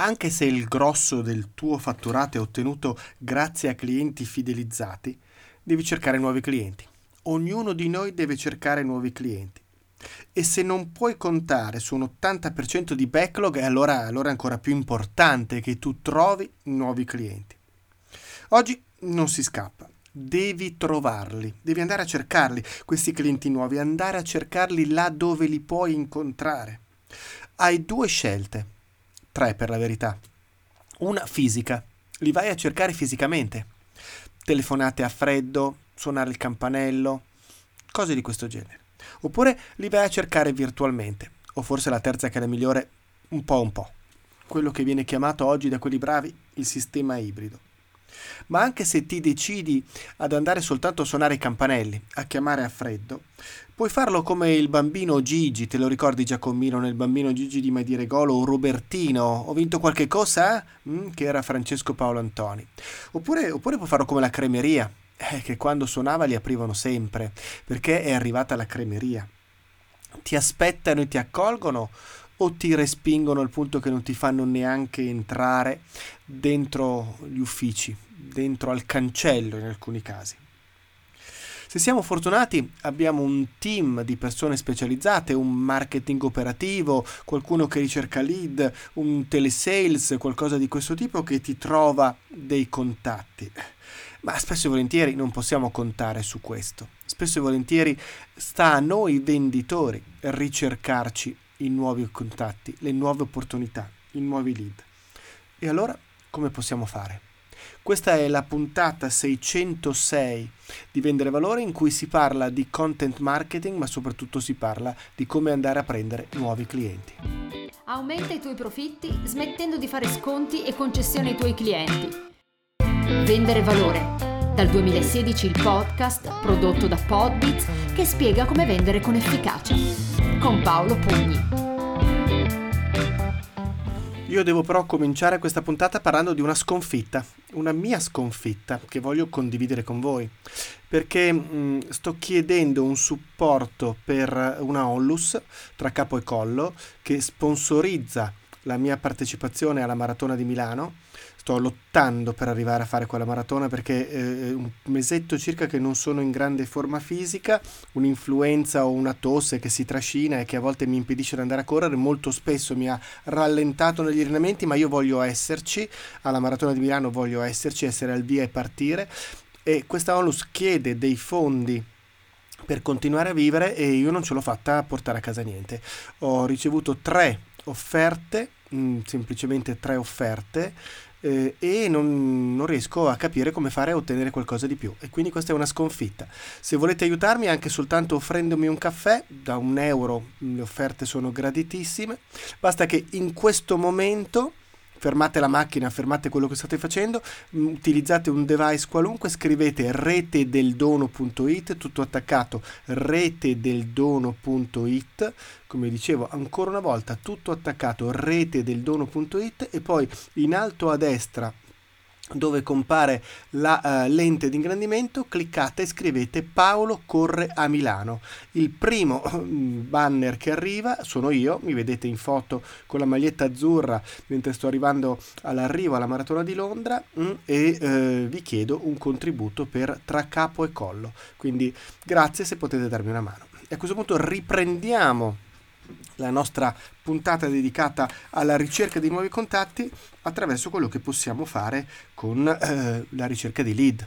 anche se il grosso del tuo fatturato è ottenuto grazie a clienti fidelizzati, devi cercare nuovi clienti. Ognuno di noi deve cercare nuovi clienti. E se non puoi contare su un 80% di backlog, allora, allora è ancora più importante che tu trovi nuovi clienti. Oggi non si scappa, devi trovarli, devi andare a cercarli, questi clienti nuovi, andare a cercarli là dove li puoi incontrare. Hai due scelte, tre per la verità. Una fisica, li vai a cercare fisicamente. Telefonate a freddo, suonare il campanello, cose di questo genere. Oppure li vai a cercare virtualmente, o forse la terza che è la migliore, un po' un po'. Quello che viene chiamato oggi da quelli bravi il sistema ibrido. Ma anche se ti decidi ad andare soltanto a suonare i campanelli, a chiamare a freddo, puoi farlo come il bambino Gigi, te lo ricordi Giacomino nel bambino Gigi di Mai Regolo o Robertino, ho vinto qualche cosa? Mm, che era Francesco Paolo Antoni. Oppure, oppure puoi farlo come la cremeria, eh, che quando suonava li aprivano sempre, perché è arrivata la cremeria. Ti aspettano e ti accolgono o ti respingono al punto che non ti fanno neanche entrare dentro gli uffici, dentro al cancello in alcuni casi. Se siamo fortunati abbiamo un team di persone specializzate, un marketing operativo, qualcuno che ricerca lead, un telesales, qualcosa di questo tipo che ti trova dei contatti. Ma spesso e volentieri non possiamo contare su questo. Spesso e volentieri sta a noi venditori ricercarci i nuovi contatti, le nuove opportunità, i nuovi lead. E allora come possiamo fare? Questa è la puntata 606 di Vendere Valore in cui si parla di content marketing ma soprattutto si parla di come andare a prendere nuovi clienti. Aumenta i tuoi profitti smettendo di fare sconti e concessioni ai tuoi clienti. Vendere Valore. Dal 2016 il podcast prodotto da Podbits che spiega come vendere con efficacia. Con Paolo Pugni. Io devo però cominciare questa puntata parlando di una sconfitta, una mia sconfitta che voglio condividere con voi, perché mh, mm, sto chiedendo un supporto per una Onlus tra capo e collo che sponsorizza la mia partecipazione alla maratona di Milano. Sto lottando per arrivare a fare quella maratona perché eh, un mesetto circa che non sono in grande forma fisica, un'influenza o una tosse che si trascina e che a volte mi impedisce di andare a correre, molto spesso mi ha rallentato negli allenamenti, ma io voglio esserci, alla maratona di Milano voglio esserci, essere al via e partire. E questa onlus chiede dei fondi per continuare a vivere e io non ce l'ho fatta portare a casa niente. Ho ricevuto tre offerte, mm, semplicemente tre offerte eh, e non, non, riesco a capire come fare a ottenere qualcosa di più. E quindi questa è una sconfitta. Se volete aiutarmi anche soltanto offrendomi un caffè da un euro le offerte sono graditissime. Basta che in questo momento fermate la macchina, fermate quello che state facendo, mm, utilizzate un device qualunque, scrivete retedeldono.it, tutto attaccato, retedeldono.it, come dicevo ancora una volta, tutto attaccato, retedeldono.it e poi in alto a destra dove compare la uh, lente di ingrandimento, cliccate e scrivete Paolo corre a Milano. Il primo mm, banner che arriva sono io, mi vedete in foto con la maglietta azzurra mentre sto arrivando all'arrivo alla maratona di Londra mm, e uh, vi chiedo un contributo per tra capo e collo. Quindi grazie se potete darmi una mano. E a questo punto riprendiamo la nostra puntata dedicata alla ricerca di nuovi contatti attraverso quello che possiamo fare con eh, la ricerca di lead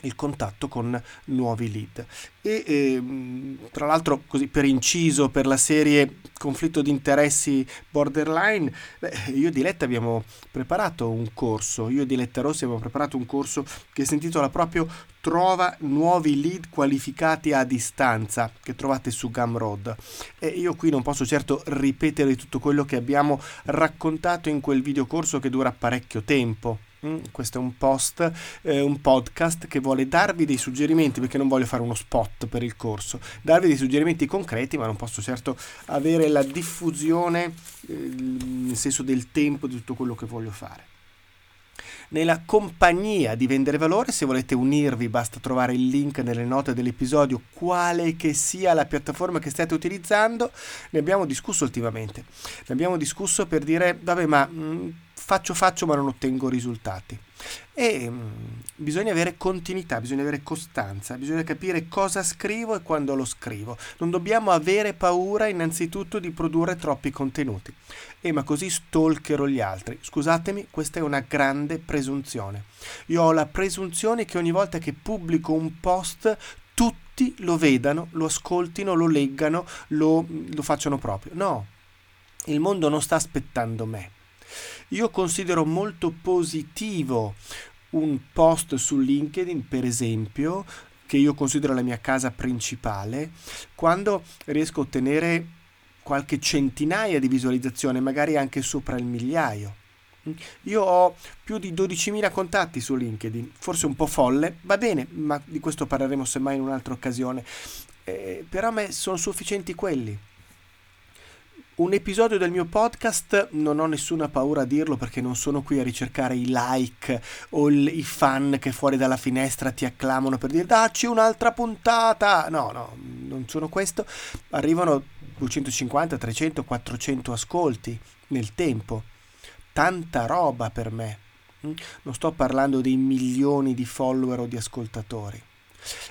il contatto con nuovi lead. E eh, tra l'altro così per inciso per la serie conflitto di interessi borderline beh, io e Diletta abbiamo preparato un corso. Io e Diletta Rossi abbiamo preparato un corso che si intitola proprio trova nuovi lead qualificati a distanza che trovate su Gumroad. E io qui non posso certo ripetere tutto quello che abbiamo raccontato in quel videocorso che dura parecchio tempo questo è un post, eh, un podcast che vuole darvi dei suggerimenti, perché non voglio fare uno spot per il corso, darvi dei suggerimenti concreti, ma non posso certo avere la diffusione, eh, nel senso del tempo di tutto quello che voglio fare. nella compagnia di Vendere Valore. Se volete unirvi basta trovare il link nelle note dell'episodio, quale che sia la piattaforma che state utilizzando. Ne abbiamo discusso ultimamente. Ne abbiamo discusso per dire, vabbè, ma mh, mm, faccio faccio ma non ottengo risultati. E mh, mm, bisogna avere continuità, bisogna avere costanza, bisogna capire cosa scrivo e quando lo scrivo. Non dobbiamo avere paura innanzitutto di produrre troppi contenuti. Eh, ma così stalkerò gli altri. Scusatemi, questa è una grande presunzione. Io ho la presunzione che ogni volta che pubblico un post tutti lo vedano, lo ascoltino, lo leggano, lo, lo facciano proprio. No, il mondo non sta aspettando me io considero molto positivo un post su LinkedIn, per esempio, che io considero la mia casa principale, quando riesco a ottenere qualche centinaia di visualizzazioni, magari anche sopra il migliaio. Io ho più di 12.000 contatti su LinkedIn, forse un po' folle, va bene, ma di questo parleremo semmai in un'altra occasione. Eh, a me sono sufficienti quelli un episodio del mio podcast non ho nessuna paura a dirlo perché non sono qui a ricercare i like o i fan che fuori dalla finestra ti acclamano per dire dacci un'altra puntata. No, no, non sono questo. Arrivano 250, 300, 400 ascolti nel tempo. Tanta roba per me. Mm? Non sto parlando dei milioni di follower o di ascoltatori.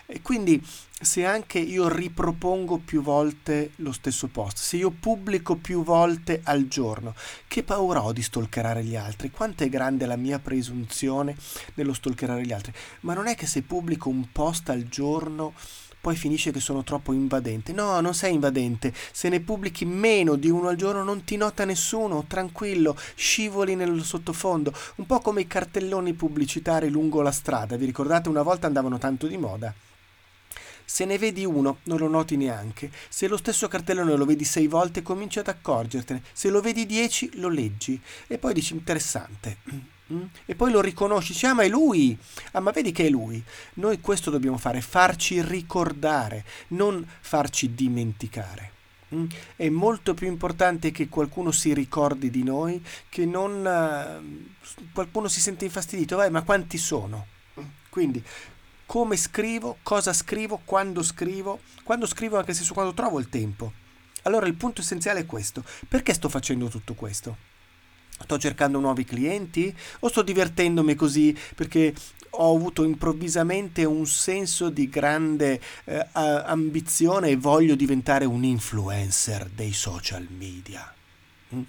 E quindi se anche io ripropongo più volte lo stesso post, se io pubblico più volte al giorno, che paura ho di stalkerare gli altri? Quanto è grande la mia presunzione nello stalkerare gli altri? Ma non è che se pubblico un post al giorno poi finisce che sono troppo invadente. No, non sei invadente. Se ne pubblichi meno di uno al giorno non ti nota nessuno, tranquillo, scivoli nel sottofondo, un po' come i cartelloni pubblicitari lungo la strada. Vi ricordate una volta andavano tanto di moda? Se ne vedi uno, non lo noti neanche. Se lo stesso cartellone lo vedi sei volte, cominci ad accorgertene. Se lo vedi dieci, lo leggi. E poi dici interessante. Mm? E poi lo riconosci, dici, ah ma è lui, ah ma vedi che è lui. Noi questo dobbiamo fare, farci ricordare, non farci dimenticare. Mm? È molto più importante che qualcuno si ricordi di noi che non uh, qualcuno si sente infastidito, vai ma quanti sono? Quindi come scrivo, cosa scrivo, quando scrivo, quando scrivo anche se su quando trovo il tempo. Allora il punto essenziale è questo, perché sto facendo tutto questo? Sto cercando nuovi clienti o sto divertendomi così perché ho avuto improvvisamente un senso di grande eh, ambizione e voglio diventare un influencer dei social media? Mm?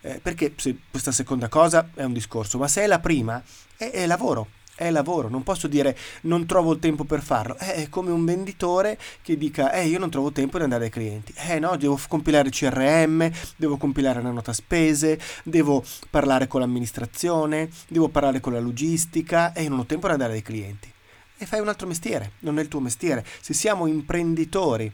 Eh, perché se questa seconda cosa è un discorso, ma se è la prima, è, è lavoro è lavoro, non posso dire non trovo il tempo per farlo, è come un venditore che dica eh io non trovo tempo di andare ai clienti, eh no, devo compilare il CRM, devo compilare la nota spese, devo parlare con l'amministrazione, devo parlare con la logistica e io non ho tempo di andare ai clienti. E fai un altro mestiere, non è il tuo mestiere. Se siamo imprenditori,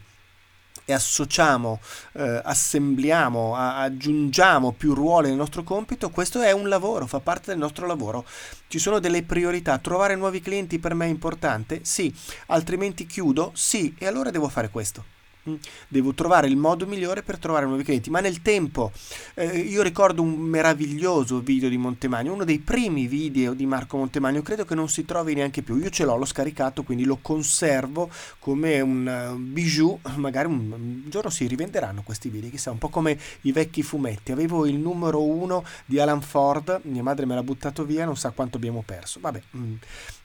e associamo, eh, assembliamo, a- aggiungiamo più ruoli nel nostro compito, questo è un lavoro, fa parte del nostro lavoro. Ci sono delle priorità, trovare nuovi clienti per me è importante? Sì, altrimenti chiudo? Sì, e allora devo fare questo. Mm. Devo trovare il modo migliore per trovare nuovi clienti, ma nel tempo eh, io ricordo un meraviglioso video di Montemagno, uno dei primi video di Marco Montemagno, credo che non si trovi neanche più, io ce l'ho, l'ho scaricato, quindi lo conservo come un uh, bijou, magari un, un, giorno si rivenderanno questi video, chissà, un po' come i vecchi fumetti, avevo il numero uno di Alan Ford, mia madre me l'ha buttato via, non sa quanto abbiamo perso, vabbè, mh, mm,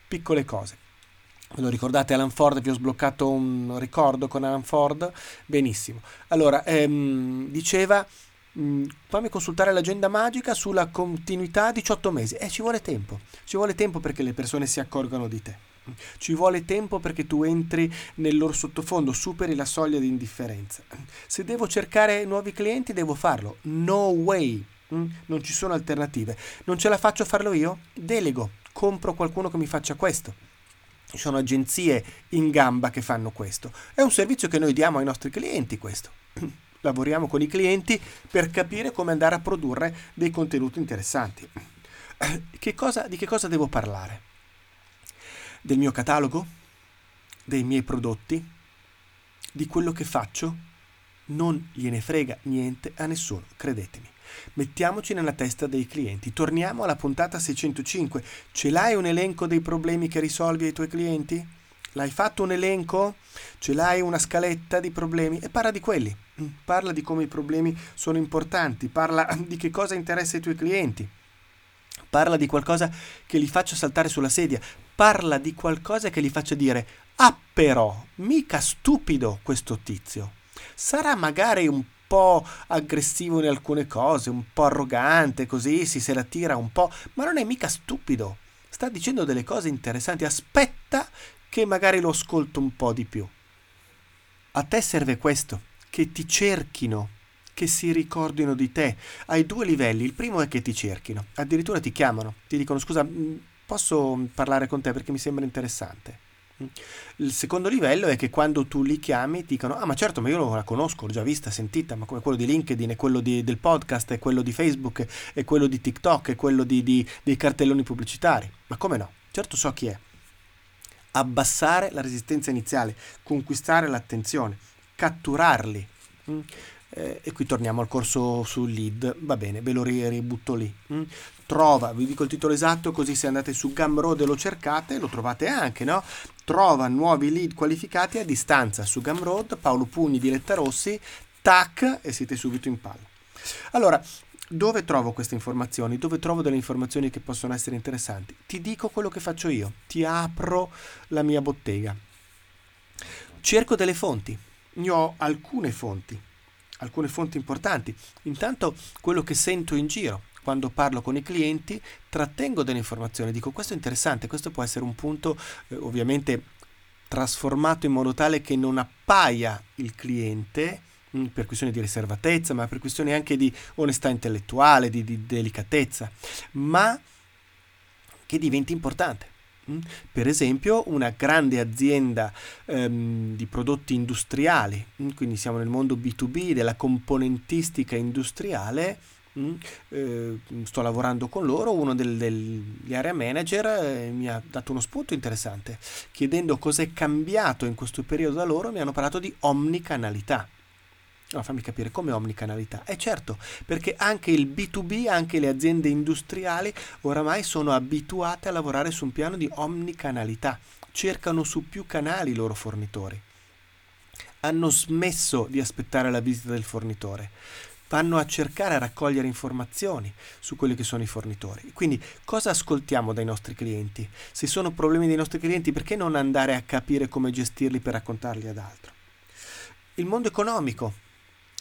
piccole cose. Ve lo ricordate Alan Ford? Vi ho sbloccato un ricordo con Alan Ford? Benissimo. Allora, ehm, diceva, mh, mm, fammi consultare l'agenda magica sulla continuità 18 mesi. Eh, ci vuole tempo. Ci vuole tempo perché le persone si accorgano di te. Ci vuole tempo perché tu entri nel loro sottofondo, superi la soglia di indifferenza. Se devo cercare nuovi clienti, devo farlo. No way. Mm? Non ci sono alternative. Non ce la faccio a farlo io? Delego. Compro qualcuno che mi faccia questo ci sono agenzie in gamba che fanno questo. È un servizio che noi diamo ai nostri clienti questo. Lavoriamo con i clienti per capire come andare a produrre dei contenuti interessanti. Che cosa, di che cosa devo parlare? Del mio catalogo? Dei miei prodotti? Di quello che faccio? Non gliene frega niente a nessuno, credetemi. Mettiamoci nella testa dei clienti. Torniamo alla puntata 605. Ce l'hai un elenco dei problemi che risolvi ai tuoi clienti? L'hai fatto un elenco? Ce l'hai una scaletta di problemi? E parla di quelli. Mm, parla di come i problemi sono importanti. Parla di che cosa interessa ai tuoi clienti. Parla di qualcosa che li faccia saltare sulla sedia. Parla di qualcosa che li faccia dire: Ah, però, mica stupido questo tizio. Sarà magari un po' aggressivo in alcune cose, un po' arrogante, così si se la tira un po', ma non è mica stupido. Sta dicendo delle cose interessanti, aspetta che magari lo ascolto un po' di più. A te serve questo, che ti cerchino, che si ricordino di te. Hai due livelli, il primo è che ti cerchino, addirittura ti chiamano, ti dicono scusa, mm, posso parlare con te perché mi sembra interessante. Il secondo livello è che quando tu li chiami dicono ah ma certo ma io la conosco, l'ho già vista, sentita, ma come quello di LinkedIn, è quello di, del podcast, è quello di Facebook, è quello di TikTok, è quello di, di, dei cartelloni pubblicitari. Ma come no? Certo so chi è. Abbassare la resistenza iniziale, conquistare l'attenzione, catturarli. Mm? Eh, e qui torniamo al corso sul lead, va bene, ve lo ributto lì. Mm? Trova, vi dico il titolo esatto, così se andate su Gumroad e lo cercate, lo trovate anche, no? Trova nuovi lead qualificati a distanza su Gumroad, Paolo Pugni, Diletta Rossi, tac, e siete subito in palla. Allora, dove trovo queste informazioni? Dove trovo delle informazioni che possono essere interessanti? Ti dico quello che faccio io, ti apro la mia bottega. Cerco delle fonti, io ho alcune fonti alcune fonti importanti. Intanto quello che sento in giro, quando parlo con i clienti, trattengo delle informazioni, dico questo è interessante, questo può essere un punto eh, ovviamente trasformato in modo tale che non appaia il cliente mm, per questioni di riservatezza, ma per questioni anche di onestà intellettuale, di, di delicatezza, ma che diventi importante. Mm? Per esempio una grande azienda ehm, di prodotti industriali, mm? quindi siamo nel mondo B2B della componentistica industriale, Mm, eh, sto lavorando con loro, uno degli area manager eh, mi ha dato uno spunto interessante, chiedendo cosa è cambiato in questo periodo da loro, mi hanno parlato di omnicanalità. No, fammi capire come omnicanalità. E eh certo, perché anche il B2B, anche le aziende industriali oramai sono abituate a lavorare su un piano di omnicanalità. Cercano su più canali i loro fornitori. Hanno smesso di aspettare la visita del fornitore. Vanno a cercare a raccogliere informazioni su quelli che sono i fornitori. Quindi cosa ascoltiamo dai nostri clienti? Se sono problemi dei nostri clienti, perché non andare a capire come gestirli per raccontarli ad altro? Il mondo economico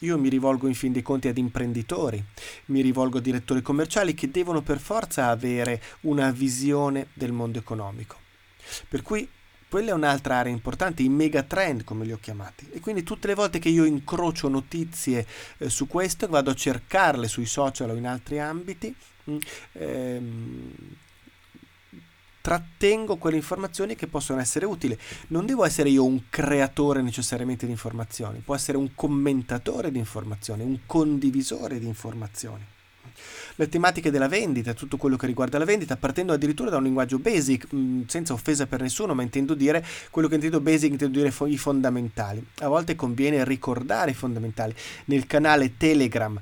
io mi rivolgo in fin dei conti ad imprenditori, mi rivolgo a direttori commerciali che devono per forza avere una visione del mondo economico. Per cui quella è un'altra area importante, i megatrend come li ho chiamati. E quindi tutte le volte che io incrocio notizie eh, su questo, vado a cercarle sui social o in altri ambiti, mm, ehm, trattengo quelle informazioni che possono essere utili. Non devo essere io un creatore necessariamente di informazioni, può essere un commentatore di informazioni, un condivisore di informazioni. Le tematiche della vendita, tutto quello che riguarda la vendita, partendo addirittura da un linguaggio basic, mh, senza offesa per nessuno, ma intendo dire quello che intendo basic, intendo dire i fondamentali. A volte conviene ricordare i fondamentali. Nel canale Telegram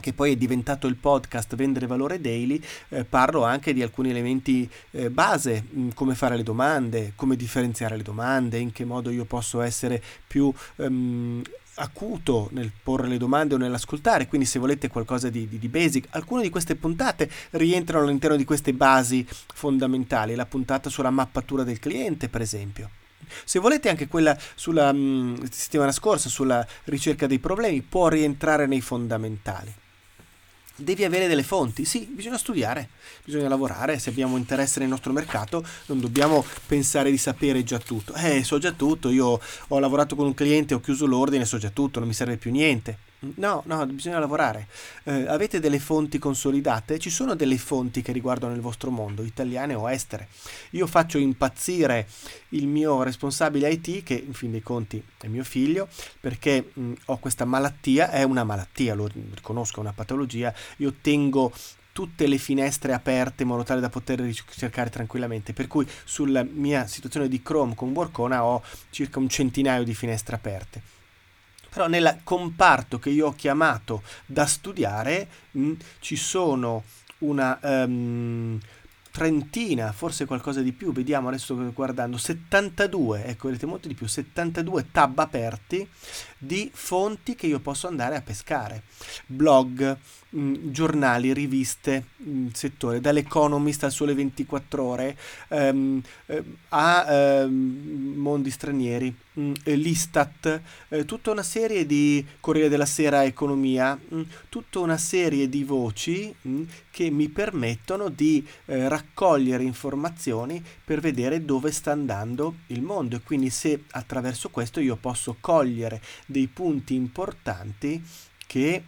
che poi è diventato il podcast Vendere Valore Daily, eh, parlo anche di alcuni elementi eh, base, mh, mm, come fare le domande, come differenziare le domande, in che modo io posso essere più um, acuto nel porre le domande o nell'ascoltare, quindi se volete qualcosa di, di, di, basic, alcune di queste puntate rientrano all'interno di queste basi fondamentali, la puntata sulla mappatura del cliente per esempio. Se volete anche quella sulla mh, mm, settimana scorsa sulla ricerca dei problemi può rientrare nei fondamentali. Devi avere delle fonti? Sì, bisogna studiare, bisogna lavorare, se abbiamo interesse nel nostro mercato non dobbiamo pensare di sapere già tutto. Eh, so già tutto, io ho lavorato con un cliente, ho chiuso l'ordine, so già tutto, non mi serve più niente. No, no, bisogna lavorare. Eh, avete delle fonti consolidate? Ci sono delle fonti che riguardano il vostro mondo, italiane o estere. Io faccio impazzire il mio responsabile IT, che in fin dei conti è mio figlio, perché mh, ho questa malattia, è una malattia, lo riconosco, è una patologia. Io tengo tutte le finestre aperte in modo tale da poter ricercare tranquillamente. Per cui sulla mia situazione di Chrome con Workona ho circa un centinaio di finestre aperte Però nel comparto che io ho chiamato da studiare mh, ci sono una um, trentina, forse qualcosa di più, vediamo adesso guardando, 72, ecco vedete molto di più, 72 tab aperti di fonti che io posso andare a pescare, blog, mm, giornali, riviste, mh, mm, settore, dall'Economist al Sole 24 Ore ehm, eh, a ehm, mondi stranieri, mh, mm, l'Istat, eh, tutta una serie di Corriere della Sera Economia, tutta una serie di voci che mi permettono di eh, raccogliere informazioni per vedere dove sta andando il mondo. E quindi se attraverso questo io posso cogliere dei punti importanti che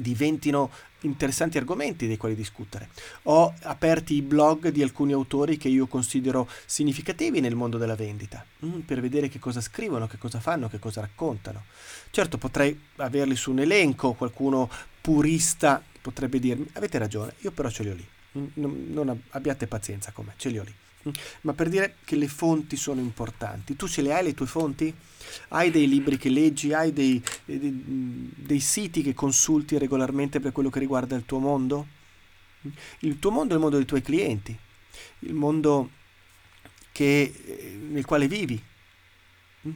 diventino interessanti argomenti dei quali discutere. Ho aperti i blog di alcuni autori che io considero significativi nel mondo della vendita, mm, per vedere che cosa scrivono, che cosa fanno, che cosa raccontano. Certo potrei averli su un elenco, qualcuno purista potrebbe dirmi, avete ragione, io però ce li ho lì, mm, non, abbiate pazienza con me, ce li ho lì. Mm, ma per dire che le fonti sono importanti, tu ce le hai le tue fonti? Hai dei libri che leggi, hai dei, dei, dei siti che consulti regolarmente per quello che riguarda il tuo mondo? Il tuo mondo è il mondo dei tuoi clienti, il mondo che, eh, nel quale vivi, mm?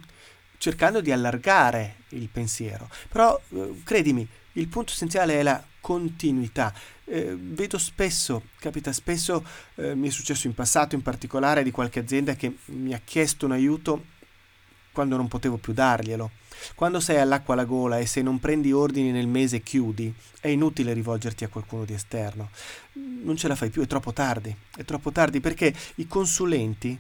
cercando di allargare il pensiero. Però eh, credimi, il punto essenziale è la continuità. Eh, vedo spesso, capita spesso, eh, mi è successo in passato in particolare di qualche azienda che mi ha chiesto un aiuto quando non potevo più darglielo. Quando sei all'acqua alla gola e se non prendi ordini nel mese chiudi, è inutile rivolgerti a qualcuno di esterno. Non ce la fai più, è troppo tardi. È troppo tardi perché i consulenti,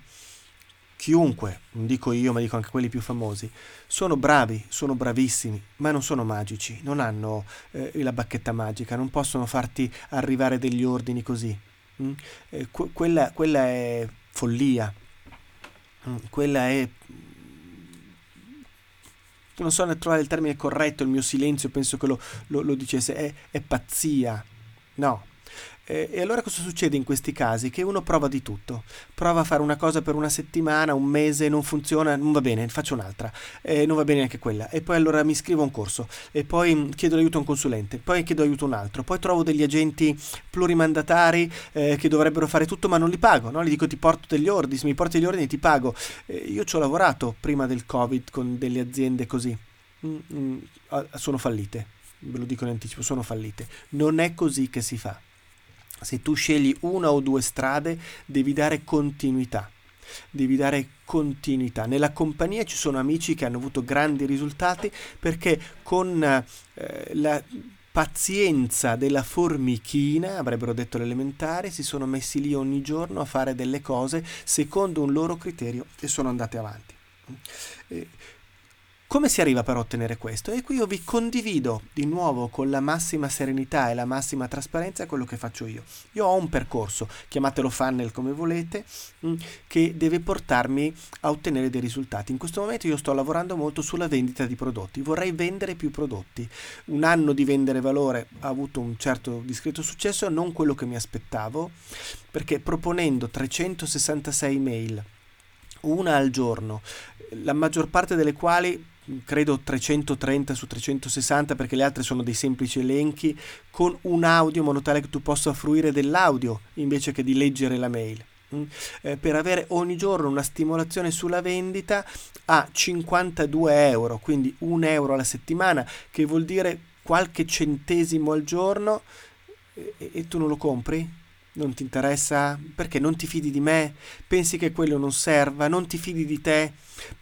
chiunque, non dico io ma dico anche quelli più famosi, sono bravi, sono bravissimi, ma non sono magici, non hanno eh, la bacchetta magica, non possono farti arrivare degli ordini così. Mm? Eh, que- quella, quella è follia, mm? quella è non so trovare il termine corretto, il mio silenzio penso che lo, lo, lo dicesse, è, è pazzia. No, e, e allora cosa succede in questi casi? Che uno prova di tutto, prova a fare una cosa per una settimana, un mese, non funziona, non va bene, faccio un'altra, e non va bene anche quella, e poi allora mi iscrivo a un corso, e poi mm, chiedo aiuto a un consulente, poi chiedo aiuto a un altro, poi trovo degli agenti plurimandatari eh, che dovrebbero fare tutto ma non li pago, no? gli dico ti porto degli ordini, se mi porti gli ordini ti pago. Eh, io ci ho lavorato prima del Covid con delle aziende così, mm, mm, sono fallite, ve lo dico in anticipo, sono fallite. Non è così che si fa se tu scegli una o due strade, devi dare continuità. Devi dare continuità. Nella compagnia ci sono amici che hanno avuto grandi risultati perché con eh, la pazienza della formichina, avrebbero detto l'elementare, si sono messi lì ogni giorno a fare delle cose secondo un loro criterio e sono andati avanti. Eh, come si arriva però a ottenere questo? E qui io vi condivido di nuovo con la massima serenità e la massima trasparenza quello che faccio io. Io ho un percorso, chiamatelo funnel come volete, mm, che deve portarmi a ottenere dei risultati. In questo momento io sto lavorando molto sulla vendita di prodotti, vorrei vendere più prodotti. Un anno di vendere valore ha avuto un certo discreto successo, non quello che mi aspettavo, perché proponendo 366 mail, una al giorno, la maggior parte delle quali credo 330 su 360 perché le altre sono dei semplici elenchi con un audio in modo tale che tu possa fruire dell'audio invece che di leggere la mail mm? eh, per avere ogni giorno una stimolazione sulla vendita a 52 euro quindi un euro alla settimana che vuol dire qualche centesimo al giorno e, e tu non lo compri? Non ti interessa? Perché non ti fidi di me? Pensi che quello non serva? Non ti fidi di te?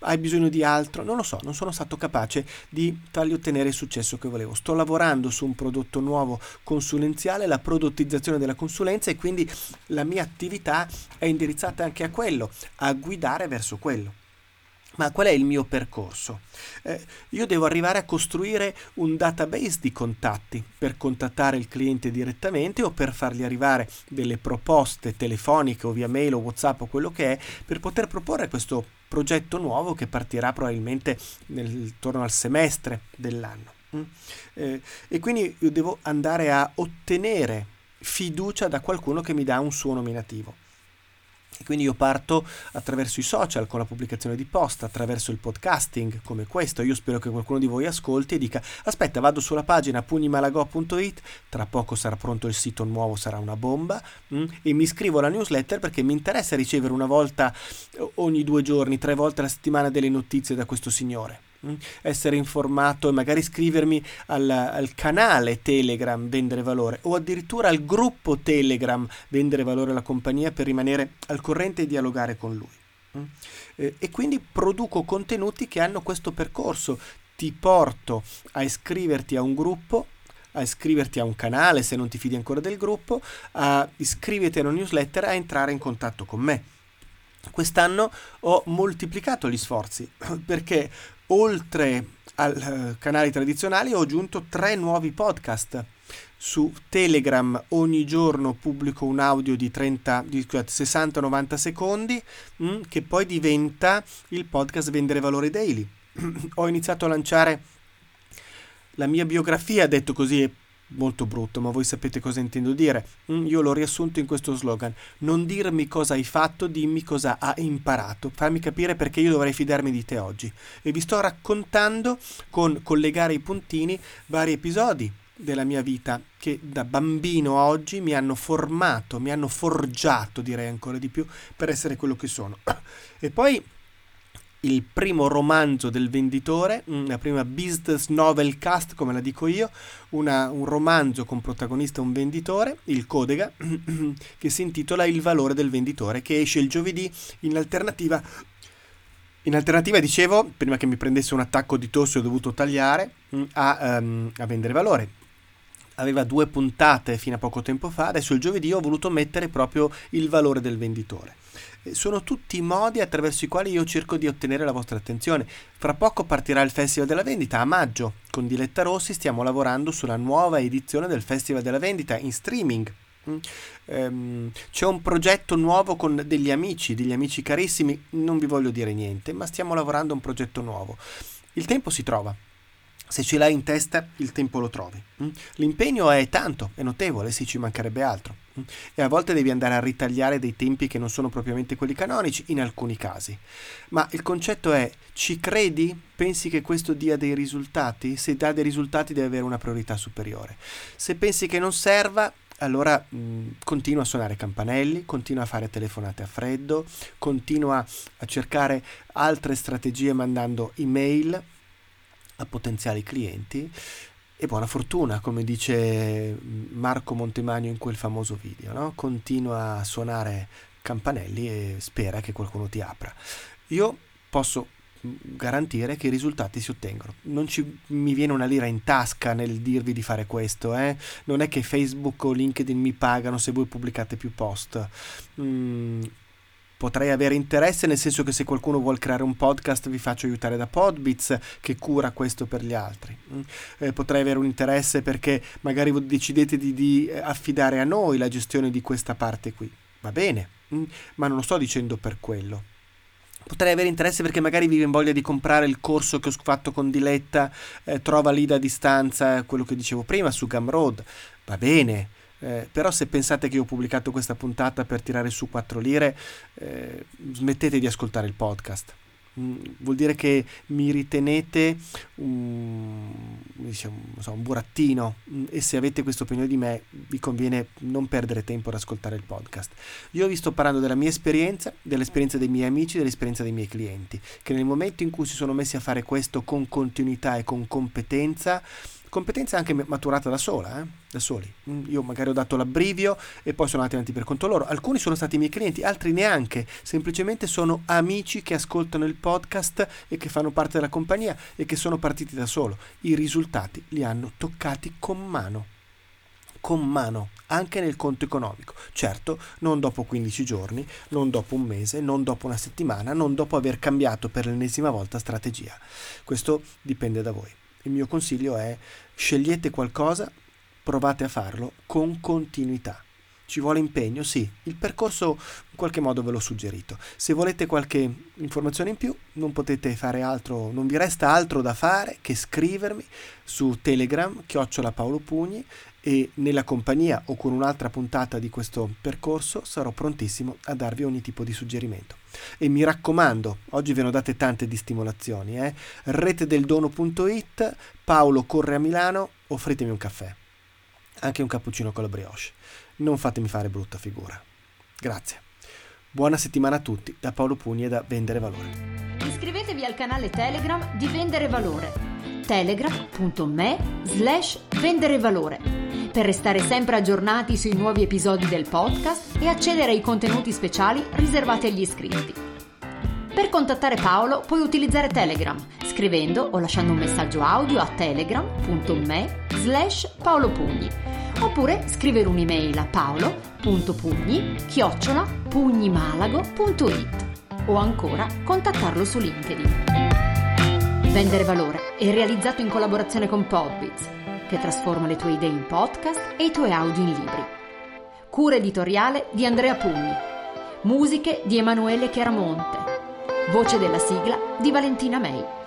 Hai bisogno di altro? Non lo so, non sono stato capace di fargli ottenere il successo che volevo. Sto lavorando su un prodotto nuovo consulenziale, la prodottizzazione della consulenza e quindi la mia attività è indirizzata anche a quello, a guidare verso quello. Ma qual è il mio percorso? Eh, io devo arrivare a costruire un database di contatti per contattare il cliente direttamente o per fargli arrivare delle proposte telefoniche o via mail o whatsapp o quello che è per poter proporre questo progetto nuovo che partirà probabilmente nel, intorno al semestre dell'anno. Mm? Eh, e quindi io devo andare a ottenere fiducia da qualcuno che mi dà un suo nominativo. E quindi io parto attraverso i social con la pubblicazione di post, attraverso il podcasting come questo. Io spero che qualcuno di voi ascolti e dica: Aspetta, vado sulla pagina pugnimalago.it, tra poco sarà pronto il sito nuovo, sarà una bomba. Mm, e mi iscrivo alla newsletter perché mi interessa ricevere una volta ogni due giorni, tre volte alla settimana delle notizie da questo signore. Mm? essere informato e magari iscrivermi al, al, canale Telegram Vendere Valore o addirittura al gruppo Telegram Vendere Valore alla compagnia per rimanere al corrente e dialogare con lui. Mm? E quindi produco contenuti che hanno questo percorso. Ti porto a iscriverti a un gruppo a iscriverti a un canale se non ti fidi ancora del gruppo, a iscriverti a una newsletter, a entrare in contatto con me. Quest'anno ho moltiplicato gli sforzi perché oltre ai eh, canali tradizionali ho aggiunto tre nuovi podcast. Su Telegram ogni giorno pubblico un audio di, 30, di 60-90 secondi mh, mm, che poi diventa il podcast Vendere Valore Daily. ho iniziato a lanciare la mia biografia, detto così molto brutto, ma voi sapete cosa intendo dire. Mm, io l'ho riassunto in questo slogan. Non dirmi cosa hai fatto, dimmi cosa hai imparato. Fammi capire perché io dovrei fidarmi di te oggi. E vi sto raccontando con collegare i puntini vari episodi della mia vita che da bambino a oggi mi hanno formato, mi hanno forgiato, direi ancora di più, per essere quello che sono. E poi il primo romanzo del venditore, la prima business novel cast, come la dico io, una, un romanzo con protagonista un venditore, il Codega, che si intitola Il valore del venditore, che esce il giovedì in alternativa. In alternativa, dicevo, prima che mi prendesse un attacco di tosse ho dovuto tagliare a, um, a vendere valore aveva due puntate fino a poco tempo fa, adesso il giovedì ho voluto mettere proprio il valore del venditore. Sono tutti i modi attraverso i quali io cerco di ottenere la vostra attenzione. Fra poco partirà il Festival della Vendita a maggio. Con Diletta Rossi stiamo lavorando sulla nuova edizione del Festival della Vendita in streaming. Um, c'è un progetto nuovo con degli amici, degli amici carissimi, non vi voglio dire niente, ma stiamo lavorando a un progetto nuovo. Il tempo si trova, se ce l'hai in testa, il tempo lo trovi. Mm? L'impegno è tanto, è notevole, sì, ci mancherebbe altro. Mm? E a volte devi andare a ritagliare dei tempi che non sono propriamente quelli canonici, in alcuni casi. Ma il concetto è, ci credi? Pensi che questo dia dei risultati? Se dà dei risultati deve avere una priorità superiore. Se pensi che non serva, allora mh, mm, continua a suonare campanelli, continua a fare telefonate a freddo, continua a cercare altre strategie mandando email a potenziali clienti e buona fortuna, come dice Marco Montemagno in quel famoso video, no? continua a suonare campanelli e spera che qualcuno ti apra. Io posso garantire che i risultati si ottengono. Non ci, mi viene una lira in tasca nel dirvi di fare questo, eh? non è che Facebook o LinkedIn mi pagano se voi pubblicate più post. Mm, potrei avere interesse, nel senso che se qualcuno vuole creare un podcast vi faccio aiutare da Podbits che cura questo per gli altri. Mm. Eh, potrei avere un interesse perché magari decidete di, di, eh, affidare a noi la gestione di questa parte qui. Va bene, mm. ma non lo sto dicendo per quello. Potrei avere interesse perché magari vi voglia di comprare il corso che ho fatto con Diletta, eh, trova lì da distanza quello che dicevo prima su Gumroad. Va bene, eh, però se pensate che io ho pubblicato questa puntata per tirare su 4 lire, eh, smettete di ascoltare il podcast. Mm, vuol dire che mi ritenete un, diciamo, so, un burattino mm, e se avete questa opinione di me vi conviene non perdere tempo ad ascoltare il podcast. Io vi sto parlando della mia esperienza, dell'esperienza dei miei amici, dell'esperienza dei miei clienti, che nel momento in cui si sono messi a fare questo con continuità e con competenza, competenza anche maturata da sola, eh? da soli. Mm, io magari ho dato l'abbrivio e poi sono andati avanti per conto loro. Alcuni sono stati miei clienti, altri neanche. Semplicemente sono amici che ascoltano il podcast e che fanno parte della compagnia e che sono partiti da solo. I risultati li hanno toccati con mano. Con mano, anche nel conto economico. Certo, non dopo 15 giorni, non dopo un mese, non dopo una settimana, non dopo aver cambiato per l'ennesima volta strategia. Questo dipende da voi. Il mio consiglio è scegliete qualcosa, provate a farlo con continuità. Ci vuole impegno? Sì, il percorso in qualche modo ve l'ho suggerito. Se volete qualche informazione in più, non potete fare altro, non vi resta altro da fare che scrivermi su Telegram, chiocciola Paolo Pugni, e nella compagnia o con un'altra puntata di questo percorso sarò prontissimo a darvi ogni tipo di suggerimento. E mi raccomando, oggi ve ne ho date tante di stimolazioni, eh? retedeldono.it, Paolo corre a Milano, offritemi un caffè, anche un cappuccino con la brioche. Non fatemi fare brutta figura. Grazie. Buona settimana a tutti da Paolo Pugni e da Vendere Valore. Iscrivetevi al canale Telegram di Vendere Valore. telegram.me slash vendere valore per restare sempre aggiornati sui nuovi episodi del podcast e accedere ai contenuti speciali riservati agli iscritti. Per contattare Paolo puoi utilizzare Telegram scrivendo o lasciando un messaggio audio a telegram.me slash paolopugni oppure scrivere un'email a paolo.pugni chiocciola pugnimalago.it o ancora contattarlo su LinkedIn. Vendere Valore è realizzato in collaborazione con Podbiz che trasforma le tue idee in podcast e i tuoi audio in libri. Cura editoriale di Andrea Pugni. Musiche di Emanuele Chiaramonte. Voce della sigla di Valentina May.